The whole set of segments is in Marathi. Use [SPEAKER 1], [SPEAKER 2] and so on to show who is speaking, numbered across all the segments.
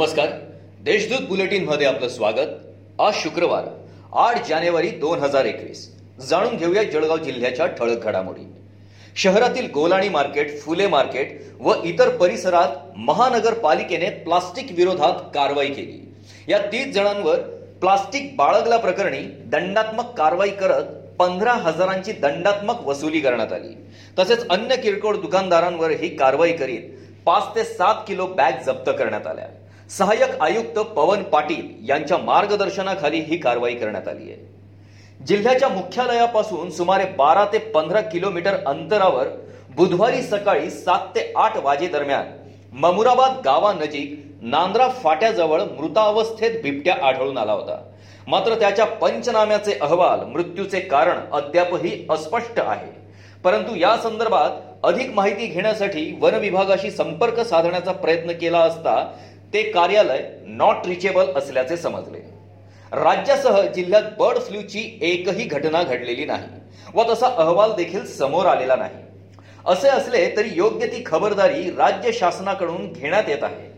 [SPEAKER 1] नमस्कार. देशदूत बुलेटिनमध्ये आपलं स्वागत. आज शुक्रवार आठ जानेवारी दोन हजार एकवीस. जाणून घेऊया जळगाव जिल्ह्याच्या ठळक घडामोडी. शहरातील गोलाणी मार्केट फुले मार्केट व इतर परिसरात महानगरपालिकेने प्लास्टिक विरोधात कारवाई केली. या तीस जणांवर प्लास्टिक बाळगला प्रकरणी दंडात्मक कारवाई करत पंधरा हजारांची दंडात्मक वसुली करण्यात आली. तसेच अन्य किरकोळ दुकानदारांवर ही कारवाई करीत पाच ते सात किलो बॅग जप्त करण्यात आल्या. सहाय्यक आयुक्त पवन पाटील यांच्या मार्गदर्शनाखाली ही कारवाई करण्यात आली आहे. जिल्ह्याच्या मुख्यालयापासून सुमारे बारा ते पंधरा किलोमीटर अंतरावर बुधवारी सकाळी सात ते आठ वाजेदरम्यान ममुराबाद गावानजीक नांद्रा फाट्याजवळ मृतावस्थेत बिबट्या आढळून आला होता. मात्र त्याच्या पंचनाम्याचे अहवाल मृत्यूचे कारण अद्यापही अस्पष्ट आहे. परंतु या संदर्भात अधिक माहिती घेण्यासाठी वन विभागाशी संपर्क साधण्याचा प्रयत्न केला असता ते कार्यालय नॉट रिचेबल असल्याचे समजले. राज्यासह जिल्ह्यात बर्ड फ्लूची एकही घटना घडलेली नाही व तसा अहवाल देखील समोर आलेला नाही. असे असले तरी योग्य ती खबरदारी राज्य शासनाकडून घेण्यात येत आहे.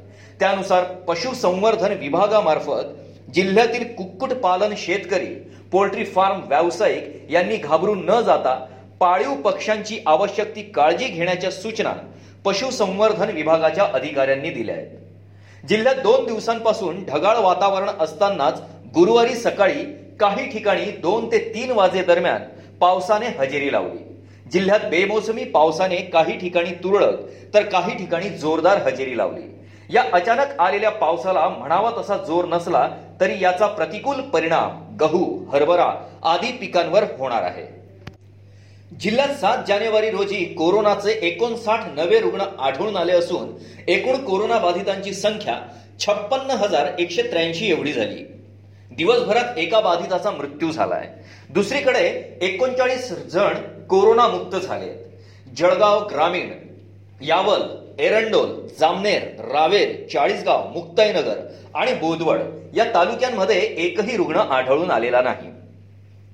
[SPEAKER 1] त्यानुसार पशुसंवर्धन विभागामार्फत जिल्ह्यातील कुक्कुटपालन शेतकरी पोल्ट्री फार्म व्यावसायिक यांनी घाबरून न जाता पाळीव पक्ष्यांची आवश्यक ती काळजी घेण्याच्या सूचना पशुसंवर्धन विभागाच्या अधिकाऱ्यांनी दिल्या आहेत. जिल्ह्यात दोन दिवसांपासून ढगाळ वातावरण असतानाच गुरुवारी सकाळी काही ठिकाणी दोन ते तीन वाजे दरम्यान पावसाने हजेरी लावली. जिल्ह्यात बेमोसमी पावसाने काही ठिकाणी तुरळक तर काही ठिकाणी जोरदार हजेरी लावली. या अचानक आलेल्या पावसाला म्हणावा तसा जोर नसला तरी याचा प्रतिकूल परिणाम गहू हरभरा आदी पिकांवर होणार आहे. जिल्ह्यात सात जानेवारी रोजी कोरोनाचे एकोणसाठ नवे रुग्ण आढळून आले असून एकूण कोरोना बाधितांची संख्या छप्पन्न हजार एकशे त्र्याऐंशी एवढी झाली. दिवसभरात एका बाधिताचा मृत्यू झालाय. दुसरीकडे एकोणचाळीस जण कोरोनामुक्त झाले जळगाव ग्रामीण यावल एरंडोल जामनेर रावेर चाळीसगाव मुक्ताईनगर आणि बोदवड या तालुक्यांमध्ये एकही रुग्ण आढळून आलेला नाही.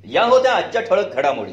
[SPEAKER 1] या होत्या आजच्या ठळक घडामोडी.